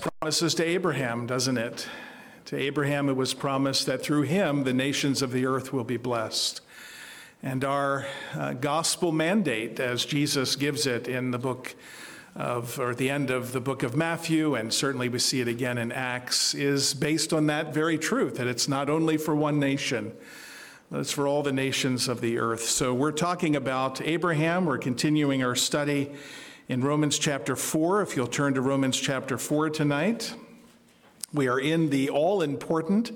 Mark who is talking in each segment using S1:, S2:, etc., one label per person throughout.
S1: promises to Abraham, doesn't it? To Abraham, it was promised that through him the nations of the earth will be blessed. And our uh, gospel mandate, as Jesus gives it in the book of, or the end of the book of Matthew, and certainly we see it again in Acts, is based on that very truth that it's not only for one nation, it's for all the nations of the earth. So we're talking about Abraham. We're continuing our study in Romans chapter 4. If you'll turn to Romans chapter 4 tonight, we are in the all important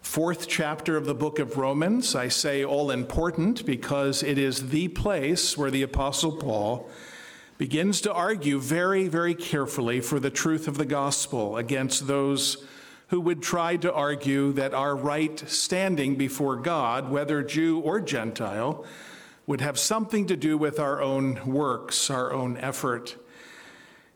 S1: fourth chapter of the book of Romans. I say all important because it is the place where the Apostle Paul begins to argue very, very carefully for the truth of the gospel against those who would try to argue that our right standing before God, whether Jew or Gentile, would have something to do with our own works, our own effort.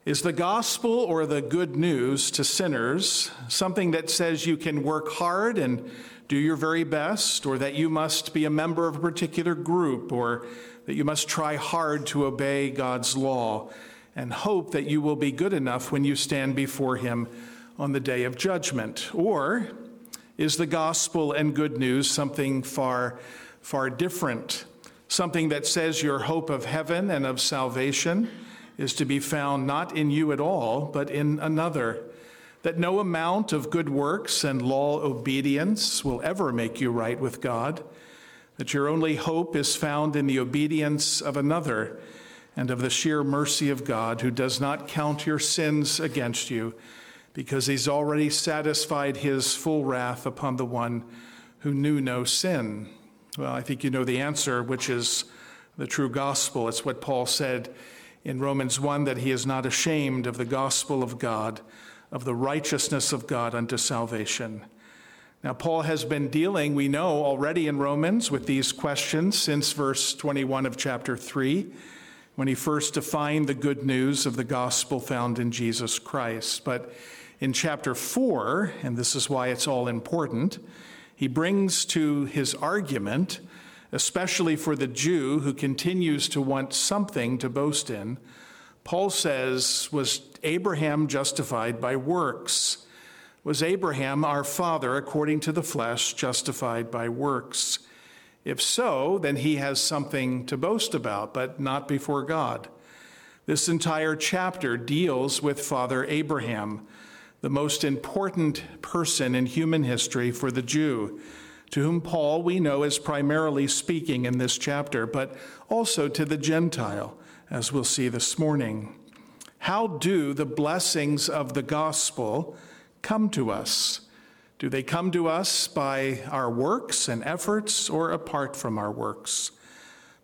S1: Is the gospel or the good news to sinners something that says you can work hard and do your very best, or that you must be a member of a particular group, or that you must try hard to obey God's law and hope that you will be good enough when you stand before Him on the day of judgment? Or is the gospel and good news something far, far different? Something that says your hope of heaven and of salvation is to be found not in you at all, but in another. That no amount of good works and law obedience will ever make you right with God. That your only hope is found in the obedience of another and of the sheer mercy of God, who does not count your sins against you because he's already satisfied his full wrath upon the one who knew no sin. Well, I think you know the answer, which is the true gospel. It's what Paul said in Romans 1 that he is not ashamed of the gospel of God, of the righteousness of God unto salvation. Now, Paul has been dealing, we know already in Romans, with these questions since verse 21 of chapter 3, when he first defined the good news of the gospel found in Jesus Christ. But in chapter 4, and this is why it's all important, he brings to his argument, especially for the Jew who continues to want something to boast in. Paul says, Was Abraham justified by works? Was Abraham, our father, according to the flesh, justified by works? If so, then he has something to boast about, but not before God. This entire chapter deals with Father Abraham the most important person in human history for the Jew, to whom Paul, we know, is primarily speaking in this chapter, but also to the Gentile, as we'll see this morning. How do the blessings of the gospel come to us? Do they come to us by our works and efforts or apart from our works?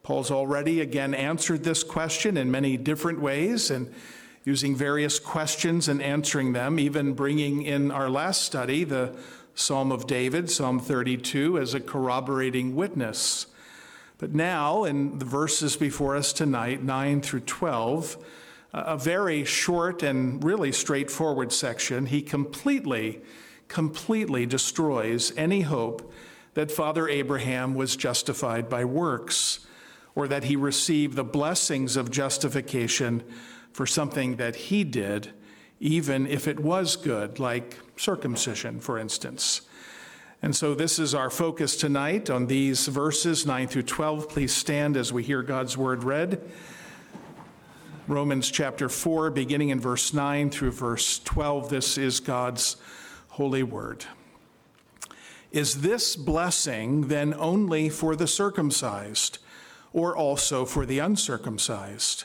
S1: Paul's already again answered this question in many different ways, and using various questions and answering them, even bringing in our last study the Psalm of David, Psalm 32, as a corroborating witness. But now, in the verses before us tonight, 9 through 12, a very short and really straightforward section, he completely, completely destroys any hope that Father Abraham was justified by works or that he received the blessings of justification for something that he did, even if it was good, like circumcision, for instance. And so, this is our focus tonight on these verses 9 through 12. Please stand as we hear God's word read. Romans chapter 4, beginning in verse 9 through verse 12. This is God's holy word. Is this blessing then only for the circumcised, or also for the uncircumcised?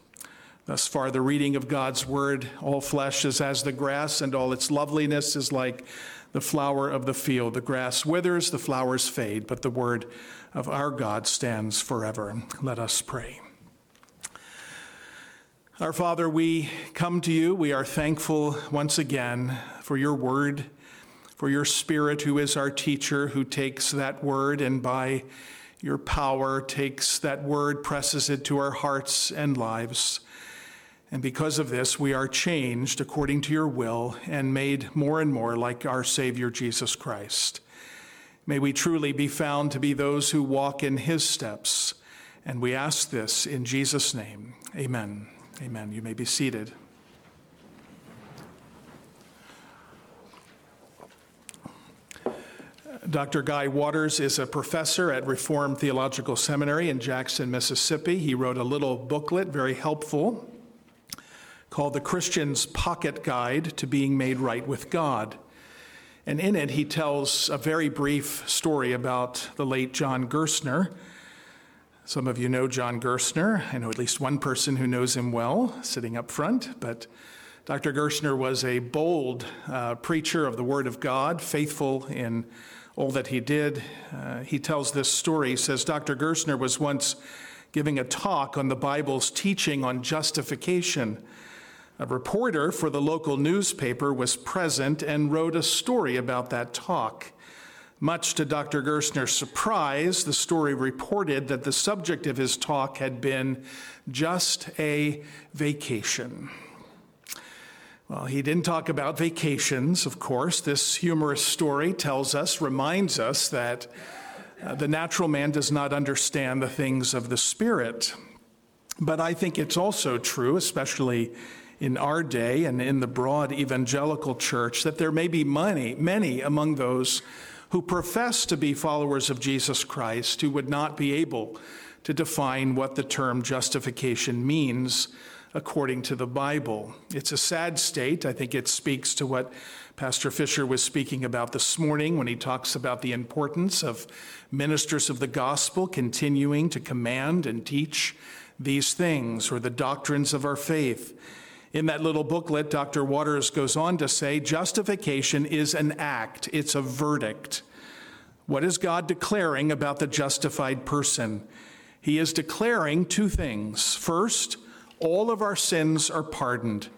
S1: Thus far, the reading of God's word all flesh is as the grass, and all its loveliness is like the flower of the field. The grass withers, the flowers fade, but the word of our God stands forever. Let us pray. Our Father, we come to you. We are thankful once again for your word, for your Spirit, who is our teacher, who takes that word and by your power takes that word, presses it to our hearts and lives. And because of this, we are changed according to your will and made more and more like our Savior Jesus Christ. May we truly be found to be those who walk in his steps. And we ask this in Jesus' name. Amen. Amen. You may be seated. Dr. Guy Waters is a professor at Reformed Theological Seminary in Jackson, Mississippi. He wrote a little booklet, very helpful, called The Christian's Pocket Guide to Being Made Right with God. And in it, he tells a very brief story about the late John Gerstner some of you know John Gerstner. I know at least one person who knows him well, sitting up front. But Dr. Gerstner was a bold uh, preacher of the Word of God, faithful in all that he did. Uh, he tells this story. He says Dr. Gerstner was once giving a talk on the Bible's teaching on justification. A reporter for the local newspaper was present and wrote a story about that talk. Much to Dr. Gerstner's surprise, the story reported that the subject of his talk had been just a vacation. Well, he didn't talk about vacations, of course. This humorous story tells us, reminds us that uh, the natural man does not understand the things of the Spirit. But I think it's also true, especially in our day and in the broad evangelical church, that there may be many, many among those who profess to be followers of Jesus Christ who would not be able to define what the term justification means according to the Bible. It's a sad state. I think it speaks to what Pastor Fisher was speaking about this morning when he talks about the importance of ministers of the gospel continuing to command and teach these things or the doctrines of our faith. In that little booklet, Dr. Waters goes on to say justification is an act, it's a verdict. What is God declaring about the justified person? He is declaring two things. First, all of our sins are pardoned.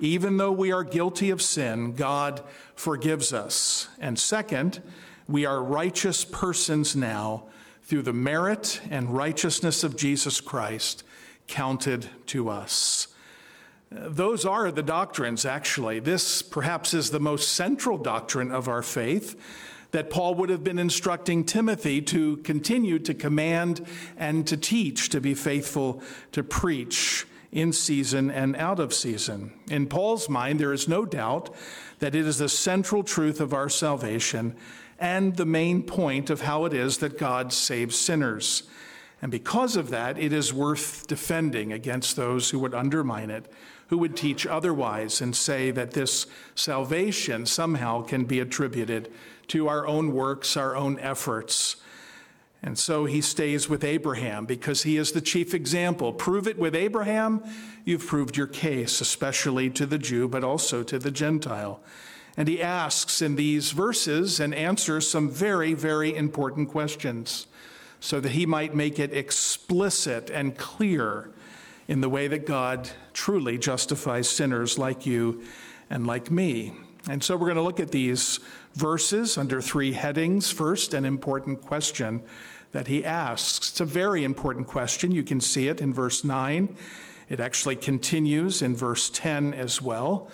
S1: Even though we are guilty of sin, God forgives us. And second, we are righteous persons now through the merit and righteousness of Jesus Christ counted to us. Those are the doctrines, actually. This perhaps is the most central doctrine of our faith that Paul would have been instructing Timothy to continue to command and to teach, to be faithful to preach in season and out of season. In Paul's mind, there is no doubt that it is the central truth of our salvation and the main point of how it is that God saves sinners. And because of that, it is worth defending against those who would undermine it who would teach otherwise and say that this salvation somehow can be attributed to our own works, our own efforts. And so he stays with Abraham because he is the chief example. Prove it with Abraham, you've proved your case, especially to the Jew, but also to the Gentile. And he asks in these verses and answers some very, very important questions so that he might make it explicit and clear in the way that God truly justifies sinners like you and like me. And so we're going to look at these verses under three headings. First, an important question that he asks. It's a very important question. You can see it in verse 9. It actually continues in verse 10 as well.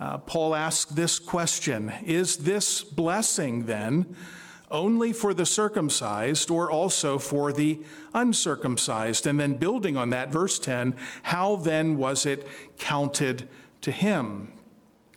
S1: Uh, Paul asks this question Is this blessing then only for the circumcised or also for the uncircumcised? And then building on that, verse 10, how then was it counted to him?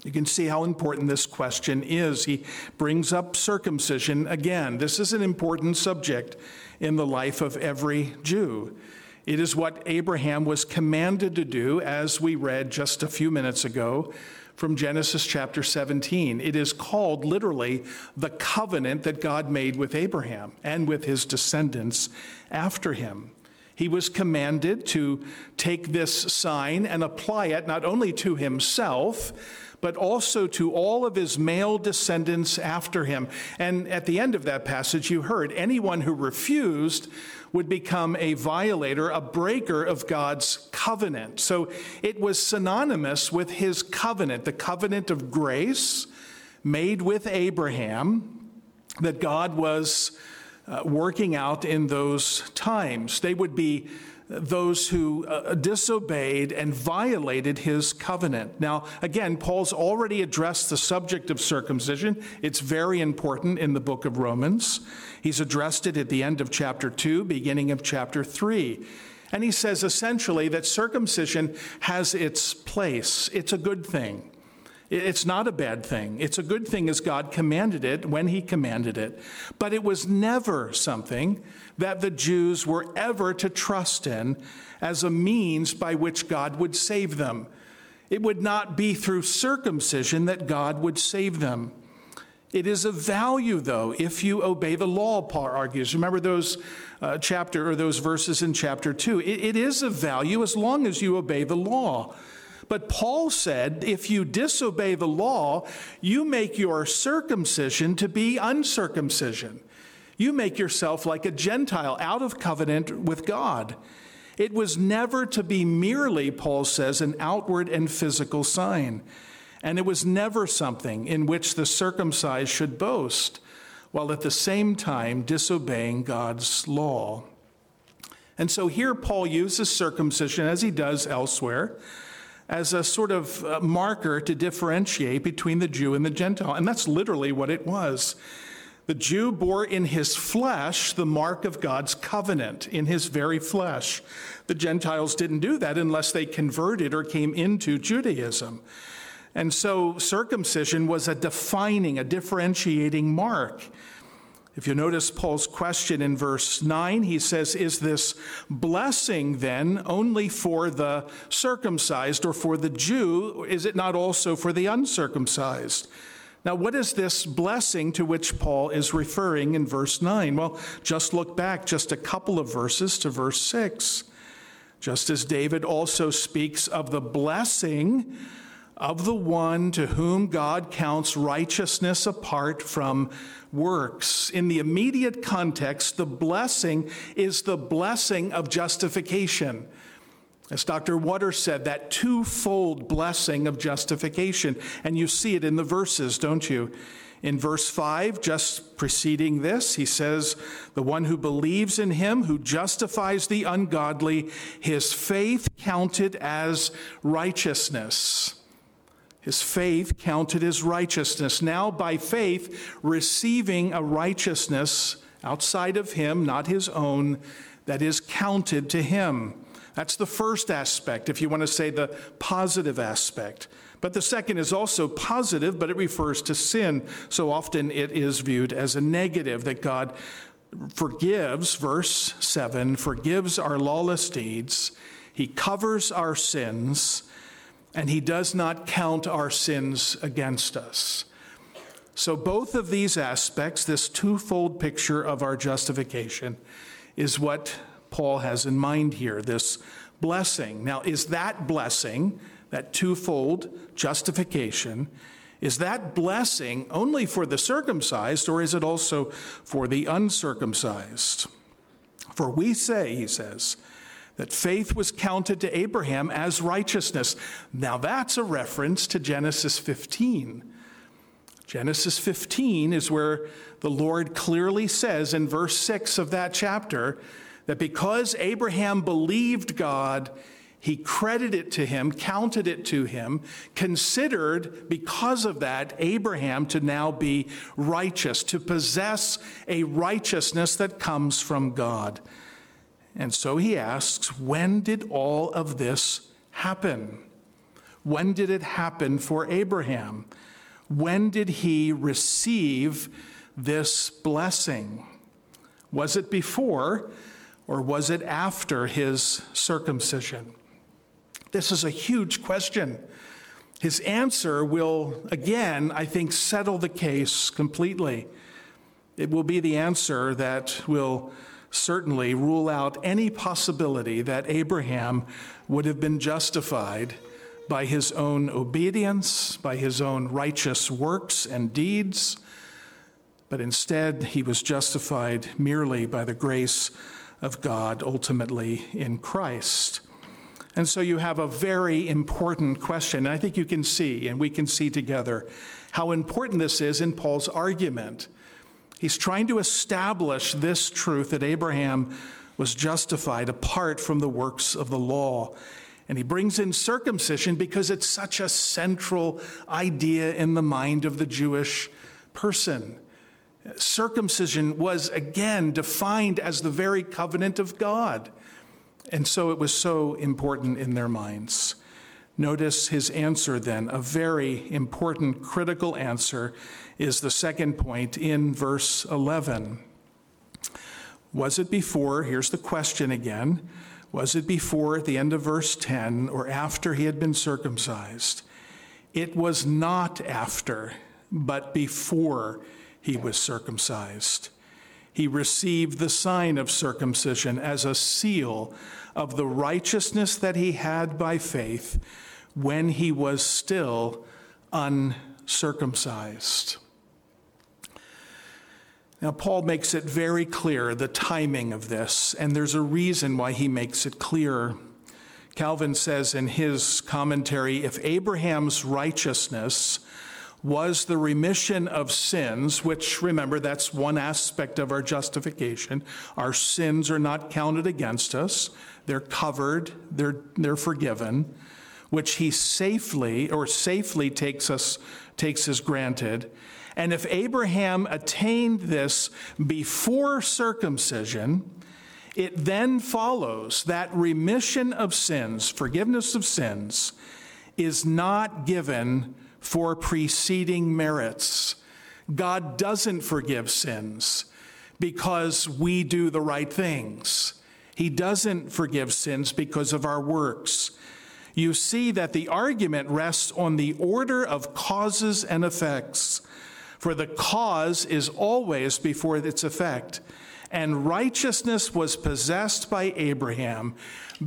S1: You can see how important this question is. He brings up circumcision again. This is an important subject in the life of every Jew. It is what Abraham was commanded to do, as we read just a few minutes ago from Genesis chapter 17. It is called literally the covenant that God made with Abraham and with his descendants after him. He was commanded to take this sign and apply it not only to himself, but also to all of his male descendants after him. And at the end of that passage, you heard anyone who refused would become a violator, a breaker of God's covenant. So it was synonymous with his covenant, the covenant of grace made with Abraham that God was uh, working out in those times. They would be those who uh, disobeyed and violated his covenant. Now, again, Paul's already addressed the subject of circumcision. It's very important in the book of Romans. He's addressed it at the end of chapter 2, beginning of chapter 3. And he says essentially that circumcision has its place, it's a good thing. It's not a bad thing. It's a good thing as God commanded it when He commanded it. But it was never something that the Jews were ever to trust in as a means by which God would save them. It would not be through circumcision that God would save them. It is of value, though, if you obey the law, Paul argues. Remember those uh, chapter or those verses in chapter 2. It, it is of value as long as you obey the law. But Paul said if you disobey the law, you make your circumcision to be uncircumcision. You make yourself like a Gentile out of covenant with God. It was never to be merely, Paul says, an outward and physical sign. And it was never something in which the circumcised should boast, while at the same time disobeying God's law. And so here Paul uses circumcision, as he does elsewhere, as a sort of uh, marker to differentiate between the Jew and the Gentile. And that's literally what it was. The Jew bore in his flesh the mark of God's covenant, in his very flesh. The Gentiles didn't do that unless they converted or came into Judaism. And so circumcision was a defining, a differentiating mark. If you notice Paul's question in verse 9, he says, Is this blessing then only for the circumcised or for the Jew? Is it not also for the uncircumcised? Now, what is this blessing to which Paul is referring in verse 9? Well, just look back just a couple of verses to verse 6. Just as David also speaks of the blessing of the one to whom God counts righteousness apart from works. In the immediate context, the blessing is the blessing of justification. As Dr. Waters said, that twofold blessing of justification. And you see it in the verses, don't you? In verse 5, just preceding this, he says, The one who believes in him, who justifies the ungodly, his faith counted as righteousness his faith counted as righteousness. Now, by faith, receiving a righteousness outside of him, not his own, that is counted to him. That's the first aspect, if you want to say the positive aspect. But the second is also positive, but it refers to sin. So often it is viewed as a negative that God forgives, verse 7, forgives our lawless deeds. He covers our sins and he does not count our sins against us. So, both of these aspects, this twofold picture of our justification, is what Paul has in mind here this blessing. Now, is that blessing, that twofold justification, is that blessing only for the circumcised, or is it also for the uncircumcised? For we say, he says, that faith was counted to Abraham as righteousness. Now that's a reference to Genesis 15. Genesis 15 is where the Lord clearly says in verse 6 of that chapter that because Abraham believed God, he credited it to him, counted it to him, considered because of that Abraham to now be righteous, to possess a righteousness that comes from God. And so he asks, when did all of this happen? When did it happen for Abraham? When did he receive this blessing? Was it before or was it after his circumcision? This is a huge question. His answer will, again, I think, settle the case completely. It will be the answer that will certainly rule out any possibility that Abraham would have been justified by his own obedience, by his own righteous works and deeds, but instead he was justified merely by the grace of God, ultimately in Christ. And so you have a very important question. And I think you can see, and we can see together, how important this is in Paul's argument. He's trying to establish this truth that Abraham was justified apart from the works of the law. And he brings in circumcision because it's such a central idea in the mind of the Jewish person. Circumcision was again defined as the very covenant of God. And so it was so important in their minds. Notice his answer then, a very important, critical answer, is the second point in verse 11. Was it before, here's the question again, was it before at the end of verse 10 or after he had been circumcised? It was not after, but before he was circumcised. He received the sign of circumcision as a seal of the righteousness that he had by faith when he was still uncircumcised. Now, Paul makes it very clear the timing of this, and there's a reason why he makes it clear. Calvin says in his commentary if Abraham's righteousness was the remission of sins, which remember, that's one aspect of our justification. Our sins are not counted against us, they're covered, they're, they're forgiven, which he safely or safely takes us takes as granted. And if Abraham attained this before circumcision, it then follows that remission of sins, forgiveness of sins, is not given for preceding merits. God doesn't forgive sins because we do the right things. He doesn't forgive sins because of our works. You see that the argument rests on the order of causes and effects. For the cause is always before its effect. And righteousness was possessed by Abraham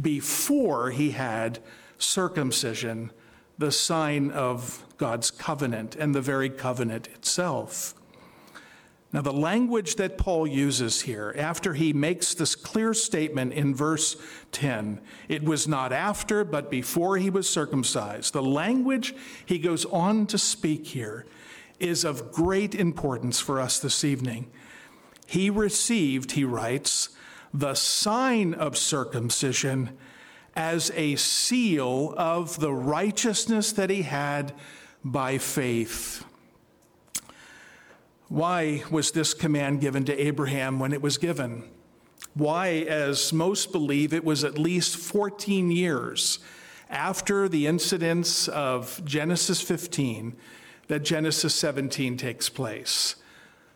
S1: before he had circumcision, the sign of God's covenant and the very covenant itself. Now, the language that Paul uses here, after he makes this clear statement in verse 10, it was not after, but before he was circumcised. The language he goes on to speak here is of great importance for us this evening. He received, he writes, the sign of circumcision as a seal of the righteousness that he had by faith. Why was this command given to Abraham when it was given? Why, as most believe, it was at least 14 years after the incidents of Genesis 15 that Genesis 17 takes place.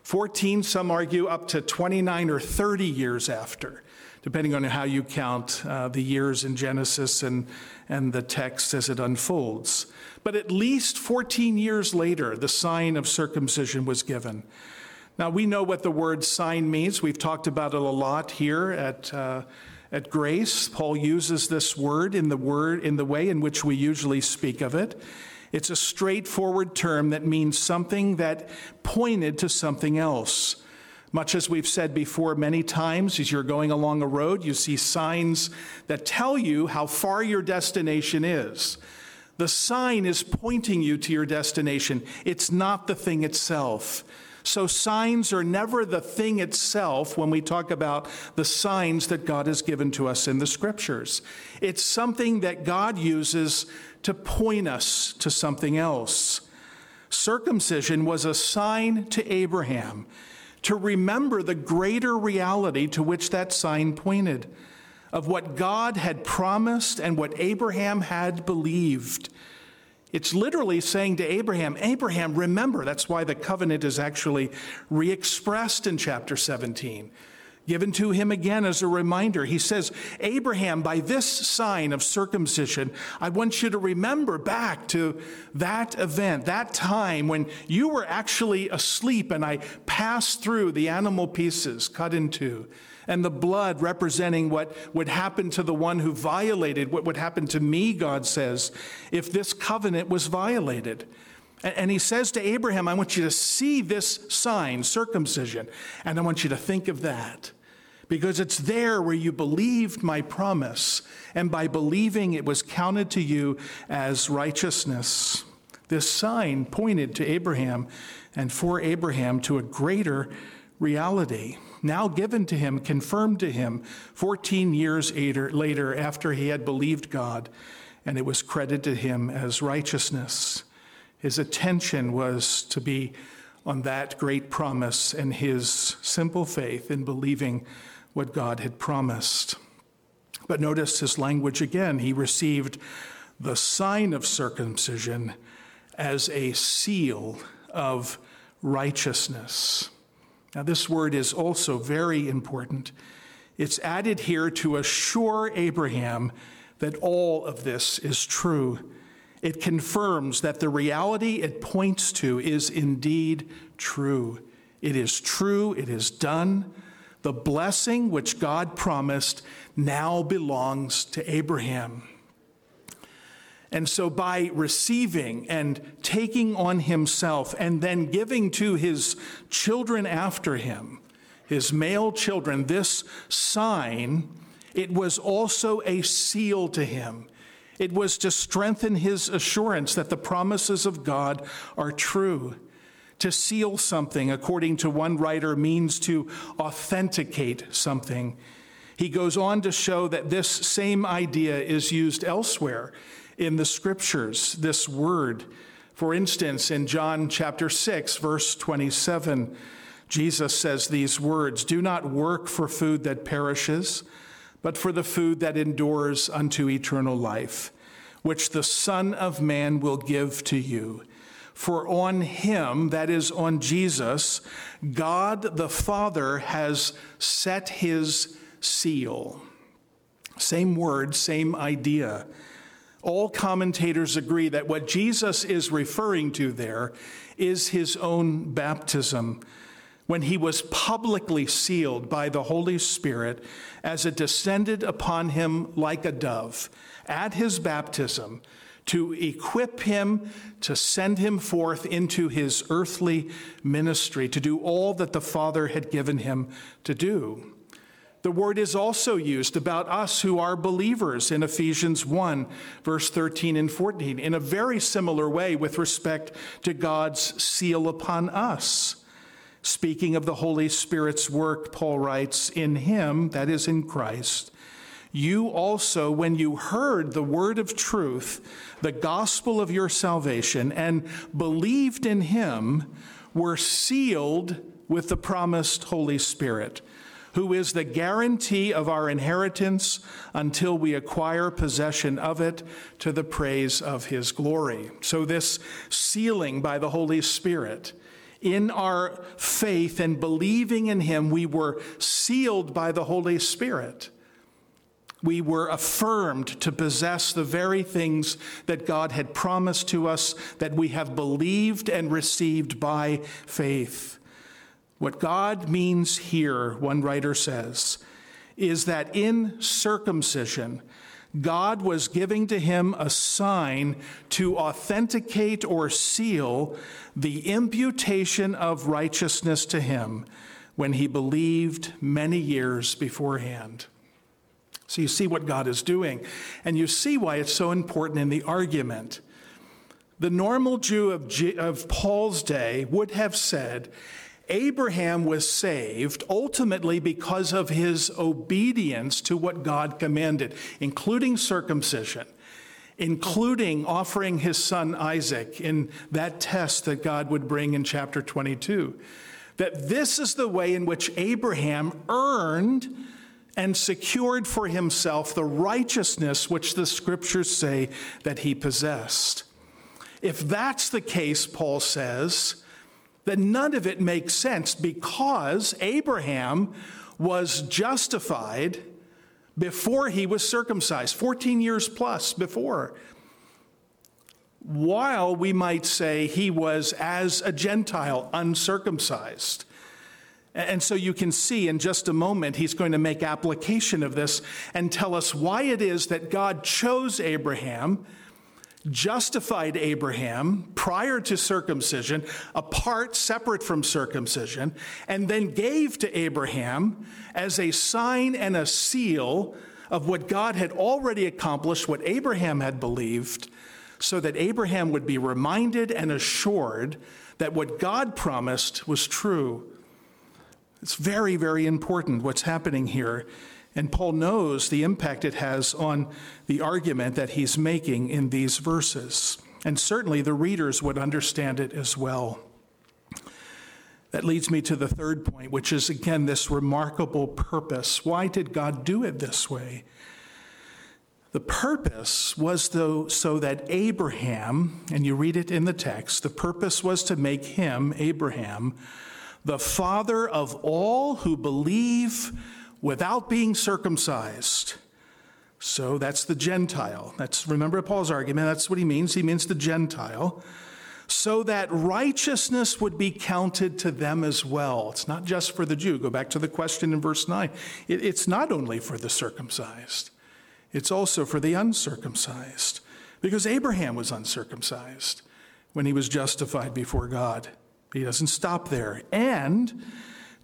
S1: 14, some argue, up to 29 or 30 years after, depending on how you count uh, the years in Genesis and, and the text as it unfolds. But at least 14 years later, the sign of circumcision was given. Now, we know what the word sign means. We've talked about it a lot here at. Uh, at Grace, Paul uses this word in the word in the way in which we usually speak of it. It's a straightforward term that means something that pointed to something else. Much as we've said before many times, as you're going along a road, you see signs that tell you how far your destination is. The sign is pointing you to your destination, it's not the thing itself. So, signs are never the thing itself when we talk about the signs that God has given to us in the scriptures. It's something that God uses to point us to something else. Circumcision was a sign to Abraham to remember the greater reality to which that sign pointed of what God had promised and what Abraham had believed. It's literally saying to Abraham, Abraham, remember. That's why the covenant is actually re expressed in chapter 17. given to him again as a reminder. He says, Abraham, by this sign of circumcision, I want you to remember back to that event, that time when you were actually asleep and I passed through the animal pieces cut in two. And the blood representing what would happen to the one who violated, what would happen to me, God says, if this covenant was violated. And he says to Abraham, I want you to see this sign, circumcision, and I want you to think of that because it's there where you believed my promise, and by believing it was counted to you as righteousness. This sign pointed to Abraham and for Abraham to a greater reality, now given to him, confirmed to him 14 years later after he had believed God, and it was credited to him as righteousness. His attention was to be on that great promise and his simple faith in believing what God had promised. But notice his language again. He received the sign of circumcision as a seal of righteousness. Now, this word is also very important. It's added here to assure Abraham that all of this is true. It confirms that the reality it points to is indeed true. It is true, it is done. The blessing which God promised now belongs to Abraham. And so, by receiving and taking on himself and then giving to his children after him, his male children, this sign, it was also a seal to him. It was to strengthen his assurance that the promises of God are true. To seal something, according to one writer, means to authenticate something. He goes on to show that this same idea is used elsewhere in the scriptures, this word. For instance, in John chapter 6, verse 27, Jesus says these words Do not work for food that perishes, but for the food that endures unto eternal life, which the Son of Man will give to you. For on him, that is on Jesus, God the Father has set his seal. Same word, same idea. All commentators agree that what Jesus is referring to there is his own baptism when he was publicly sealed by the Holy Spirit as it descended upon him like a dove at his baptism to equip him, to send him forth into his earthly ministry, to do all that the Father had given him to do. The word is also used about us who are believers in Ephesians 1, verse 13 and 14, in a very similar way with respect to God's seal upon us. Speaking of the Holy Spirit's work, Paul writes, In him, that is in Christ, you also, when you heard the word of truth, the gospel of your salvation, and believed in him, were sealed with the promised Holy Spirit, who is the guarantee of our inheritance until we acquire possession of it to the praise of his glory. So, this sealing by the Holy Spirit, in our faith and believing in him, we were sealed by the Holy Spirit we were affirmed to possess the very things that God had promised to us that we have believed and received by faith. What God means here, one writer says, is that in circumcision, God was giving to him a sign to authenticate or seal the imputation of righteousness to him when he believed many years beforehand. So you see what God is doing, and you see why it's so important in the argument. The normal Jew of, G- of Paul's day would have said, Abraham was saved ultimately because of his obedience to what God commanded, including circumcision, including offering his son Isaac in that test that God would bring in chapter 22. That this is the way in which Abraham earned and secured for himself the righteousness which the scriptures say that he possessed. If that's the case, Paul says, then none of it makes sense because Abraham was justified before he was circumcised, 14 years plus before. While we might say he was, as a Gentile, uncircumcised. And so you can see in just a moment, he's going to make application of this and tell us why it is that God chose Abraham, justified Abraham prior to circumcision, apart, separate from circumcision, and then gave to Abraham as a sign and a seal of what God had already accomplished, what Abraham had believed, so that Abraham would be reminded and assured that what God promised was true. It's very, very important what's happening here. And Paul knows the impact it has on the argument that he's making in these verses. And certainly the readers would understand it as well. That leads me to the third point, which is again this remarkable purpose. Why did God do it this way? The purpose was though, so that Abraham, and you read it in the text, the purpose was to make him, Abraham, the father of all who believe without being circumcised. So that's the Gentile. That's remember Paul's argument. That's what he means. He means the Gentile. So that righteousness would be counted to them as well. It's not just for the Jew. Go back to the question in verse 9. It, it's not only for the circumcised, it's also for the uncircumcised. Because Abraham was uncircumcised when he was justified before God. He doesn't stop there. And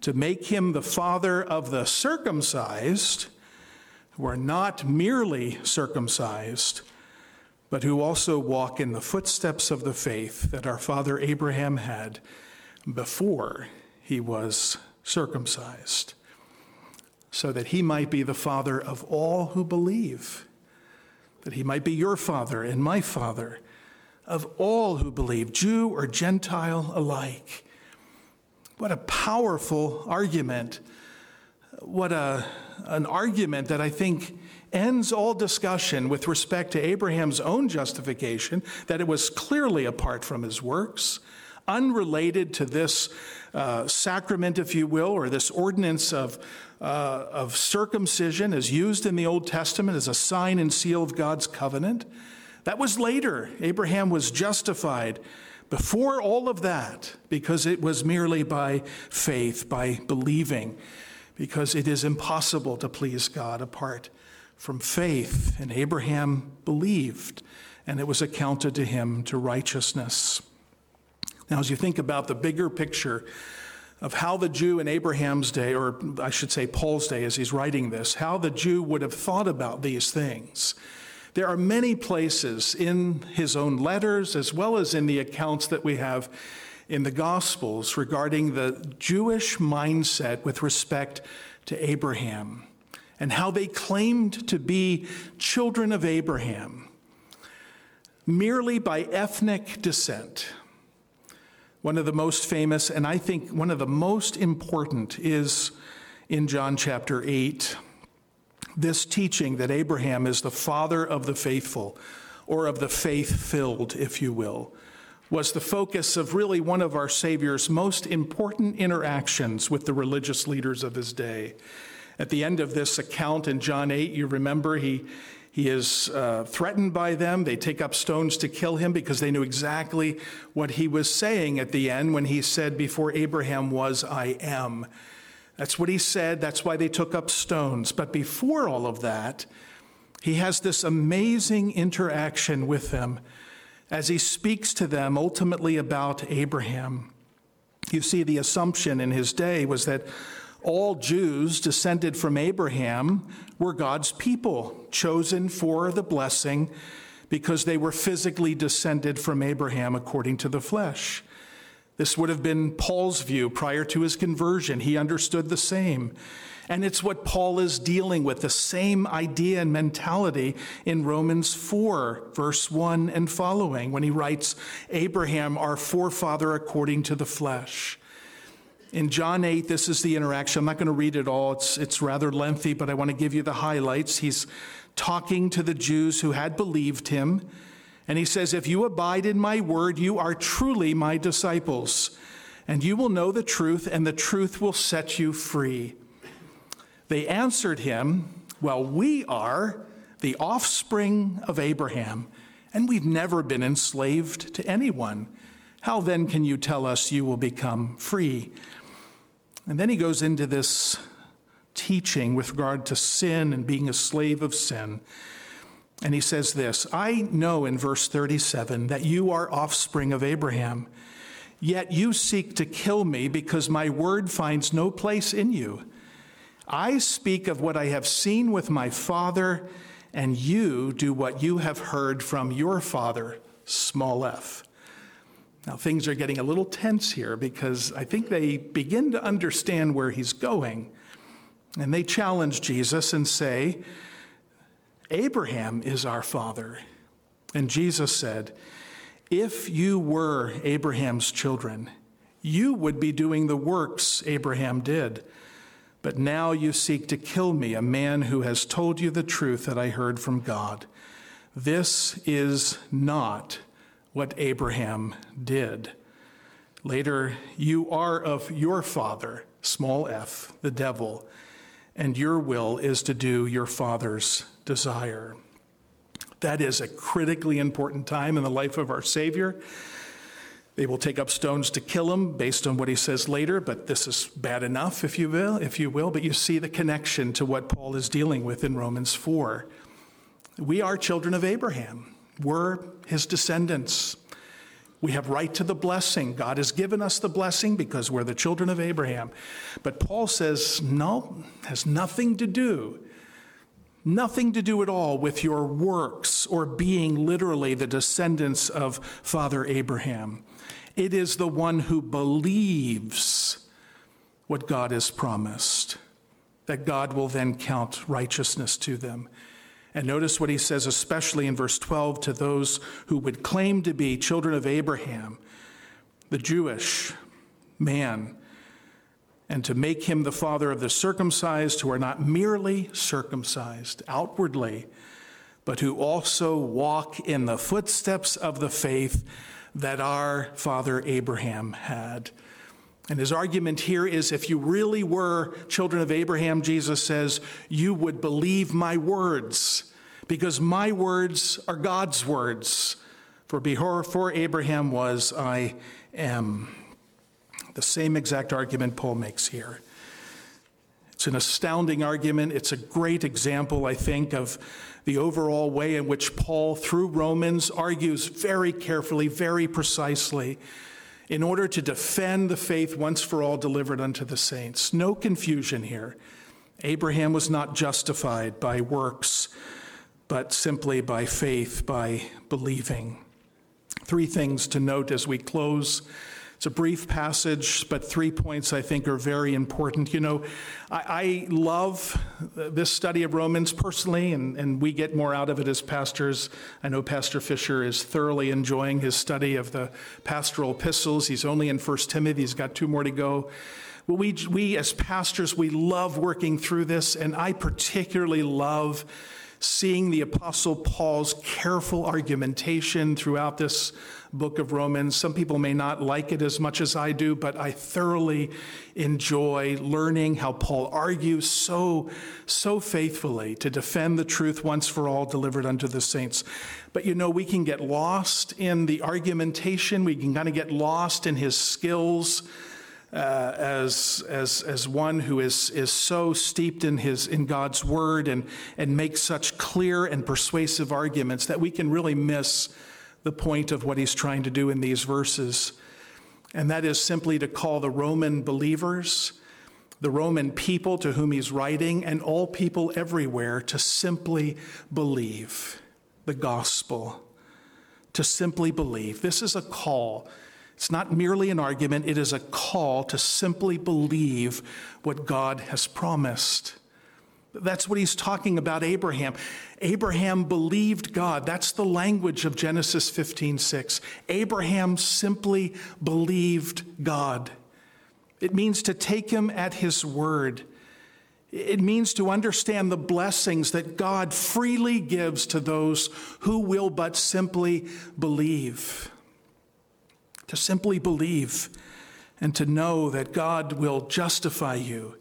S1: to make him the father of the circumcised, who are not merely circumcised, but who also walk in the footsteps of the faith that our father Abraham had before he was circumcised, so that he might be the father of all who believe, that he might be your father and my father of all who believe, Jew or Gentile alike. What a powerful argument. What a, an argument that I think ends all discussion with respect to Abraham's own justification, that it was clearly apart from his works, unrelated to this uh, sacrament, if you will, or this ordinance of, uh, of circumcision as used in the Old Testament as a sign and seal of God's covenant. That was later. Abraham was justified before all of that because it was merely by faith, by believing, because it is impossible to please God apart from faith. And Abraham believed, and it was accounted to him to righteousness. Now, as you think about the bigger picture, of how the Jew in Abraham's day, or I should say Paul's day as he's writing this, how the Jew would have thought about these things. There are many places in his own letters, as well as in the accounts that we have in the Gospels regarding the Jewish mindset with respect to Abraham and how they claimed to be children of Abraham merely by ethnic descent. One of the most famous, and I think one of the most important, is in John chapter 8 this teaching that Abraham is the father of the faithful, or of the faith filled, if you will, was the focus of really one of our Savior's most important interactions with the religious leaders of his day. At the end of this account in John 8, you remember he, he is uh, threatened by them. They take up stones to kill him because they knew exactly what he was saying at the end when he said, Before Abraham was, I am. That's what he said. That's why they took up stones. But before all of that, he has this amazing interaction with them as he speaks to them ultimately about Abraham. You see, the assumption in his day was that all Jews descended from Abraham were God's people, chosen for the blessing because they were physically descended from Abraham according to the flesh. This would have been Paul's view prior to his conversion. He understood the same. And it's what Paul is dealing with, the same idea and mentality in Romans 4, verse 1 and following, when he writes, Abraham, our forefather according to the flesh. In John 8, this is the interaction. I'm not going to read it all, it's, it's rather lengthy, but I want to give you the highlights. He's talking to the Jews who had believed him. And he says, If you abide in my word, you are truly my disciples, and you will know the truth, and the truth will set you free. They answered him, Well, we are the offspring of Abraham, and we've never been enslaved to anyone. How then can you tell us you will become free? And then he goes into this teaching with regard to sin and being a slave of sin. And he says this I know in verse 37 that you are offspring of Abraham, yet you seek to kill me because my word finds no place in you. I speak of what I have seen with my father, and you do what you have heard from your father, small f. Now, things are getting a little tense here because I think they begin to understand where he's going. And they challenge Jesus and say, Abraham is our father. And Jesus said, If you were Abraham's children, you would be doing the works Abraham did. But now you seek to kill me, a man who has told you the truth that I heard from God. This is not what Abraham did. Later, you are of your father, small f, the devil, and your will is to do your father's desire. That is a critically important time in the life of our Savior. They will take up stones to kill him based on what he says later, but this is bad enough, if you will, if you will. But you see the connection to what Paul is dealing with in Romans 4. We are children of Abraham. We're his descendants. We have right to the blessing. God has given us the blessing because we're the children of Abraham. But Paul says, no, has nothing to do, nothing to do at all with your works or being literally the descendants of Father Abraham. It is the one who believes what God has promised, that God will then count righteousness to them. And notice what he says, especially in verse 12, to those who would claim to be children of Abraham, the Jewish man, and to make him the father of the circumcised who are not merely circumcised outwardly, but who also walk in the footsteps of the faith that our father Abraham had. And his argument here is if you really were children of Abraham, Jesus says, you would believe my words, because my words are God's words. For before Abraham was, I am. The same exact argument Paul makes here. It's an astounding argument. It's a great example, I think, of the overall way in which Paul, through Romans, argues very carefully, very precisely in order to defend the faith once for all delivered unto the saints. No confusion here. Abraham was not justified by works, but simply by faith, by believing. Three things to note as we close it's a brief passage, but three points I think are very important. You know, I, I love this study of Romans personally, and, and we get more out of it as pastors. I know Pastor Fisher is thoroughly enjoying his study of the pastoral epistles. He's only in First Timothy, he's got two more to go. Well, we, we as pastors, we love working through this, and I particularly love seeing the Apostle Paul's careful argumentation throughout this book of Romans. Some people may not like it as much as I do, but I thoroughly enjoy learning how Paul argues so, so faithfully to defend the truth once for all delivered unto the saints. But you know, we can get lost in the argumentation, we can kind of get lost in his skills uh, as, as, as one who is, is so steeped in, his, in God's word and, and makes such clear and persuasive arguments that we can really miss the point of what he's trying to do in these verses. And that is simply to call the Roman believers, the Roman people to whom he's writing, and all people everywhere to simply believe the gospel. To simply believe. This is a call it's not merely an argument, it is a call to simply believe what God has promised. That's what he's talking about Abraham. Abraham believed God. That's the language of Genesis 15:6. Abraham simply believed God. It means to take him at his word. It means to understand the blessings that God freely gives to those who will but simply believe to simply believe and to know that God will justify you,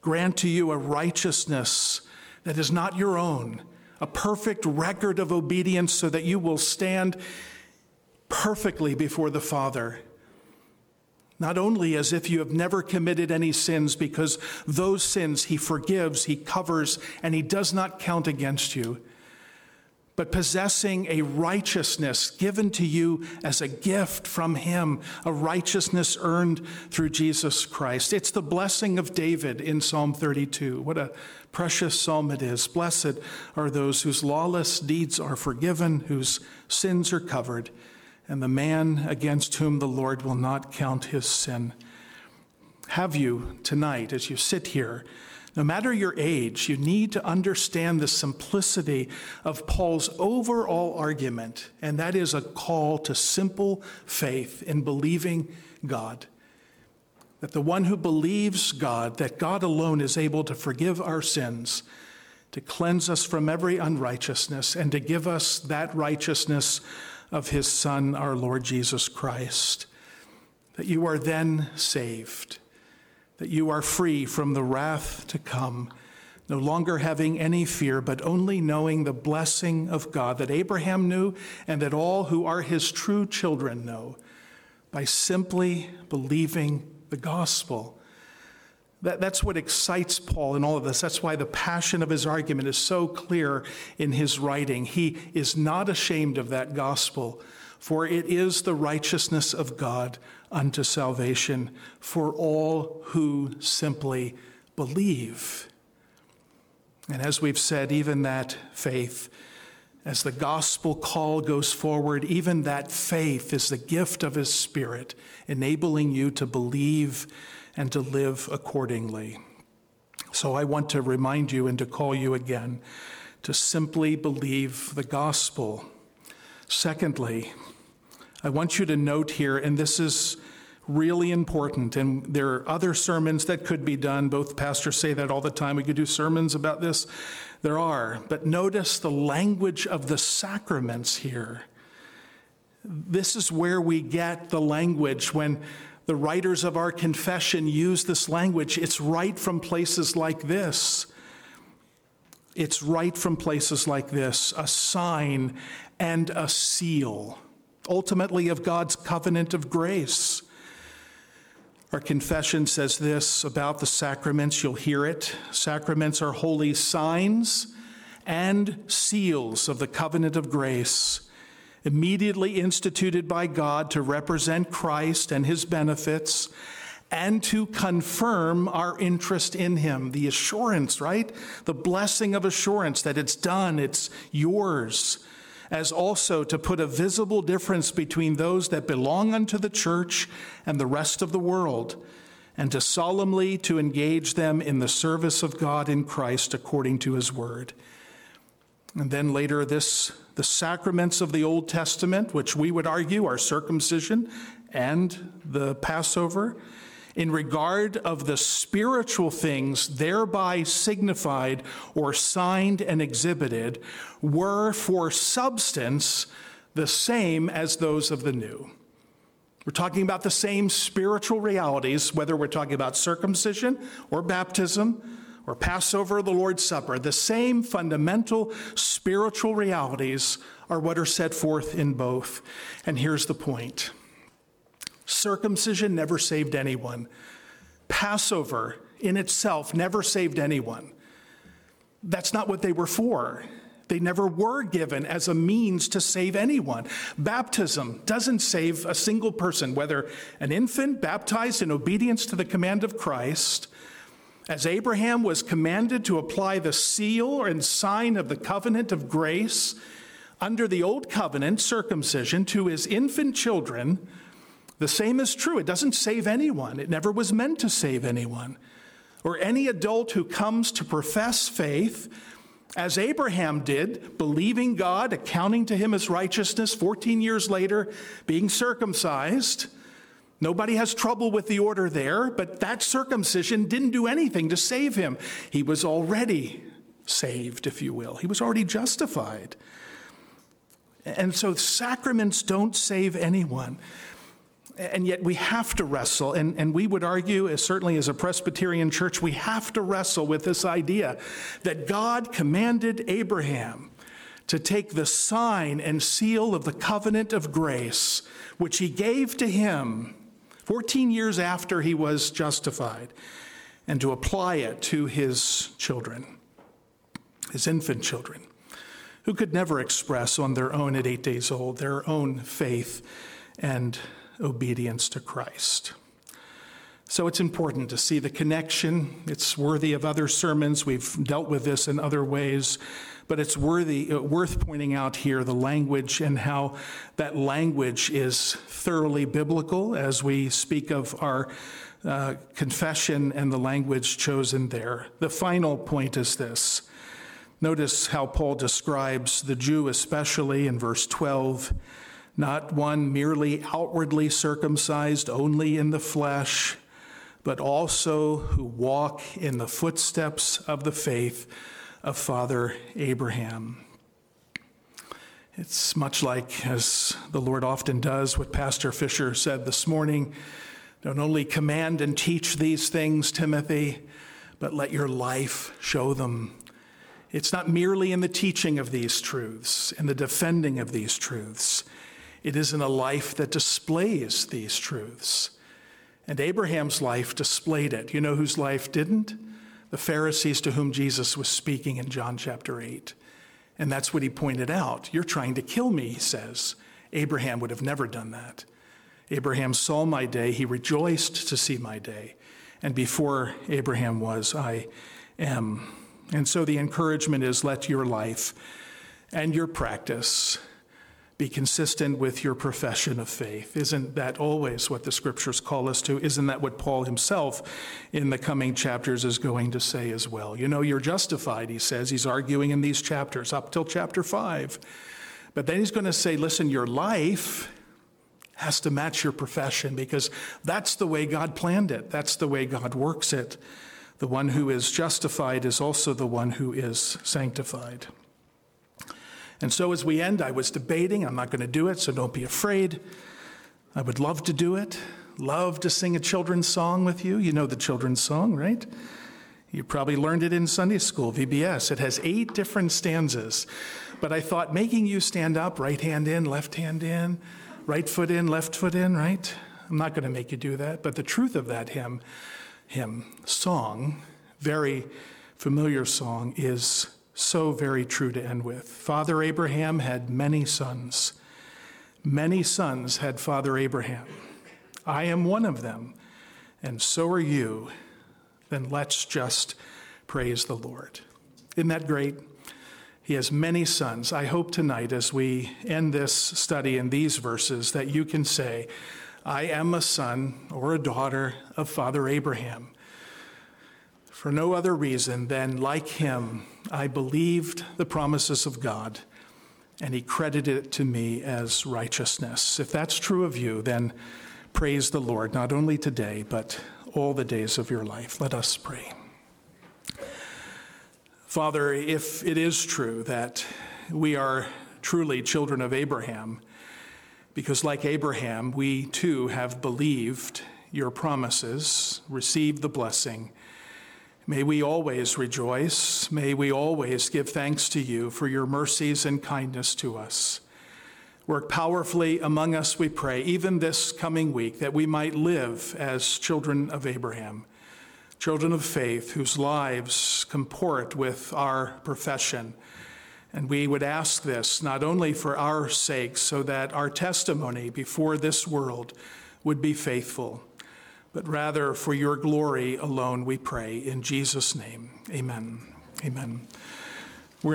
S1: grant to you a righteousness that is not your own, a perfect record of obedience so that you will stand perfectly before the Father. Not only as if you have never committed any sins, because those sins he forgives, he covers, and he does not count against you but possessing a righteousness given to you as a gift from Him, a righteousness earned through Jesus Christ. It's the blessing of David in Psalm 32. What a precious psalm it is. Blessed are those whose lawless deeds are forgiven, whose sins are covered, and the man against whom the Lord will not count his sin. Have you tonight, as you sit here, no matter your age, you need to understand the simplicity of Paul's overall argument, and that is a call to simple faith in believing God. That the one who believes God, that God alone is able to forgive our sins, to cleanse us from every unrighteousness, and to give us that righteousness of his Son, our Lord Jesus Christ. That you are then saved that you are free from the wrath to come, no longer having any fear, but only knowing the blessing of God that Abraham knew and that all who are his true children know by simply believing the gospel. That, that's what excites Paul in all of this. That's why the passion of his argument is so clear in his writing. He is not ashamed of that gospel, for it is the righteousness of God unto salvation for all who simply believe. And as we've said, even that faith, as the gospel call goes forward, even that faith is the gift of His Spirit, enabling you to believe and to live accordingly. So I want to remind you and to call you again to simply believe the gospel. Secondly, I want you to note here, and this is really important, and there are other sermons that could be done. Both pastors say that all the time. We could do sermons about this. There are. But notice the language of the sacraments here. This is where we get the language when the writers of our confession use this language. It's right from places like this. It's right from places like this a sign and a seal ultimately of God's covenant of grace. Our confession says this about the sacraments, you'll hear it. Sacraments are holy signs and seals of the covenant of grace, immediately instituted by God to represent Christ and his benefits and to confirm our interest in him. The assurance, right? The blessing of assurance that it's done, it's yours as also to put a visible difference between those that belong unto the church and the rest of the world, and to solemnly to engage them in the service of God in Christ according to his word. And then later, this the sacraments of the Old Testament, which we would argue are circumcision and the Passover, in regard of the spiritual things thereby signified or signed and exhibited were for substance the same as those of the new. We're talking about the same spiritual realities, whether we're talking about circumcision or baptism or Passover or the Lord's Supper. The same fundamental spiritual realities are what are set forth in both. And here's the point Circumcision never saved anyone. Passover in itself never saved anyone. That's not what they were for. They never were given as a means to save anyone. Baptism doesn't save a single person, whether an infant baptized in obedience to the command of Christ, as Abraham was commanded to apply the seal and sign of the covenant of grace under the old covenant, circumcision, to his infant children the same is true. It doesn't save anyone, it never was meant to save anyone. Or any adult who comes to profess faith, as Abraham did, believing God, accounting to him as righteousness, 14 years later, being circumcised. Nobody has trouble with the order there, but that circumcision didn't do anything to save him. He was already saved, if you will. He was already justified. And so sacraments don't save anyone. And yet we have to wrestle, and, and we would argue, as certainly as a Presbyterian church, we have to wrestle with this idea that God commanded Abraham to take the sign and seal of the covenant of grace, which he gave to him 14 years after he was justified, and to apply it to his children, his infant children, who could never express on their own at eight days old their own faith and obedience to Christ. So it's important to see the connection. It's worthy of other sermons. We've dealt with this in other ways, but it's worthy, uh, worth pointing out here the language and how that language is thoroughly biblical as we speak of our uh, confession and the language chosen there. The final point is this. Notice how Paul describes the Jew, especially in verse 12 not one merely outwardly circumcised only in the flesh, but also who walk in the footsteps of the faith of Father Abraham. It's much like, as the Lord often does, what Pastor Fisher said this morning don't only command and teach these things, Timothy, but let your life show them. It's not merely in the teaching of these truths, in the defending of these truths. It is in a life that displays these truths. And Abraham's life displayed it. You know whose life didn't? The Pharisees to whom Jesus was speaking in John chapter 8. And that's what he pointed out. You're trying to kill me, he says. Abraham would have never done that. Abraham saw my day, he rejoiced to see my day. And before Abraham was, I am. And so the encouragement is let your life and your practice be consistent with your profession of faith. Isn't that always what the scriptures call us to? Isn't that what Paul himself in the coming chapters is going to say as well? You know, you're justified, he says. He's arguing in these chapters up till chapter 5. But then he's going to say, listen, your life has to match your profession because that's the way God planned it, that's the way God works it. The one who is justified is also the one who is sanctified. And so as we end, I was debating. I'm not going to do it, so don't be afraid. I would love to do it. Love to sing a children's song with you. You know the children's song, right? You probably learned it in Sunday school, VBS. It has eight different stanzas. But I thought making you stand up, right hand in, left hand in, right foot in, left foot in, right? I'm not going to make you do that. But the truth of that hymn, hymn song, very familiar song, is so very true to end with. Father Abraham had many sons. Many sons had Father Abraham. I am one of them, and so are you. Then let's just praise the Lord. Isn't that great? He has many sons. I hope tonight, as we end this study in these verses, that you can say, I am a son or a daughter of Father Abraham for no other reason than, like him, I believed the promises of God and he credited it to me as righteousness. If that's true of you, then praise the Lord, not only today, but all the days of your life. Let us pray. Father, if it is true that we are truly children of Abraham, because like Abraham, we too have believed your promises, received the blessing, May we always rejoice. May we always give thanks to you for your mercies and kindness to us. Work powerfully among us, we pray, even this coming week, that we might live as children of Abraham, children of faith whose lives comport with our profession. And we would ask this not only for our sake, so that our testimony before this world would be faithful but rather for your glory alone, we pray. In Jesus' name, amen. Amen.